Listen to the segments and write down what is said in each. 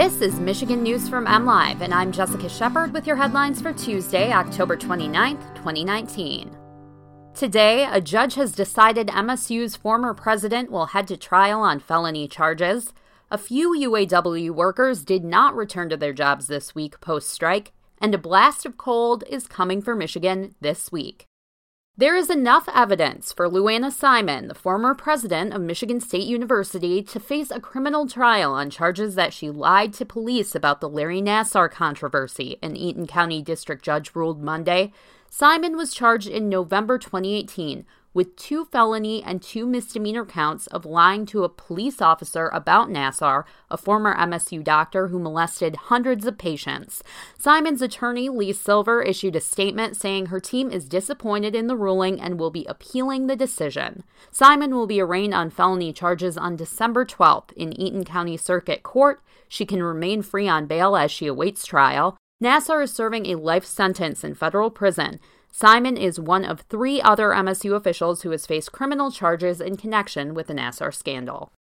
This is Michigan News from MLive, and I'm Jessica Shepard with your headlines for Tuesday, October 29th, 2019. Today, a judge has decided MSU's former president will head to trial on felony charges. A few UAW workers did not return to their jobs this week post strike, and a blast of cold is coming for Michigan this week. There is enough evidence for Lou-Anna Simon, the former president of Michigan State University, to face a criminal trial on charges that she lied to police about the Larry Nassar controversy, an Eaton County District Judge ruled Monday. Simon was charged in November 2018 with two felony and two misdemeanor counts of lying to a police officer about Nassar, a former MSU doctor who molested hundreds of patients. Simon's attorney, Lee Silver, issued a statement saying her team is disappointed in the ruling and will be appealing the decision. Simon will be arraigned on felony charges on December 12th in Eaton County Circuit Court. She can remain free on bail as she awaits trial. Nassar is serving a life sentence in federal prison. Simon is one of three other MSU officials who has faced criminal charges in connection with the Nassar scandal.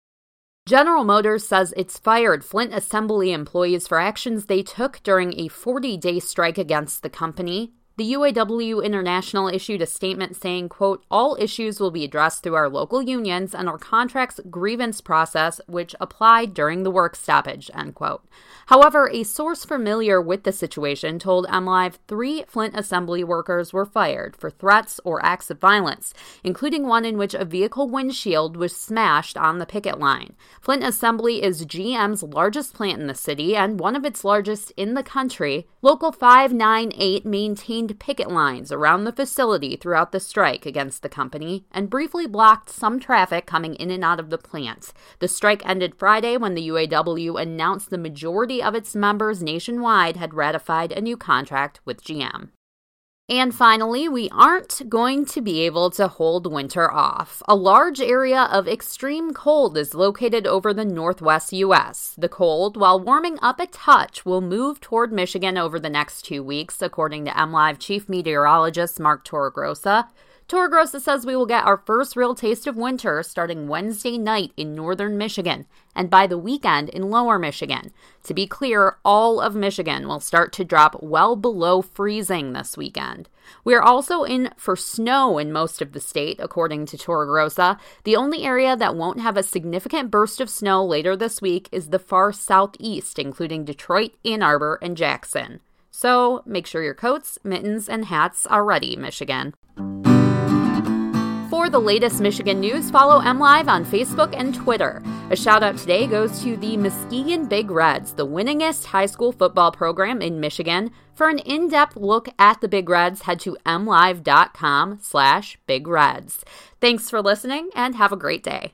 General Motors says it's fired Flint Assembly employees for actions they took during a 40 day strike against the company. The UAW International issued a statement saying, quote, all issues will be addressed through our local unions and our contract's grievance process, which applied during the work stoppage, end quote. However, a source familiar with the situation told MLive three Flint assembly workers were fired for threats or acts of violence, including one in which a vehicle windshield was smashed on the picket line. Flint Assembly is GM's largest plant in the city and one of its largest in the country. Local 598 maintained picket lines around the facility throughout the strike against the company and briefly blocked some traffic coming in and out of the plant. The strike ended Friday when the UAW announced the majority of its members nationwide had ratified a new contract with GM. And finally, we aren't going to be able to hold winter off. A large area of extreme cold is located over the northwest U.S. The cold, while warming up a touch, will move toward Michigan over the next two weeks, according to MLive Chief Meteorologist Mark Torregrossa. Torregrossa says we will get our first real taste of winter starting Wednesday night in northern Michigan and by the weekend in lower Michigan. To be clear, all of Michigan will start to drop well below freezing this weekend. We are also in for snow in most of the state, according to Torregrossa. The only area that won't have a significant burst of snow later this week is the far southeast, including Detroit, Ann Arbor, and Jackson. So make sure your coats, mittens, and hats are ready, Michigan. For the latest Michigan news, follow MLive on Facebook and Twitter. A shout out today goes to the Muskegon Big Reds, the winningest high school football program in Michigan. For an in-depth look at the Big Reds, head to mlive.com slash Big Reds. Thanks for listening and have a great day.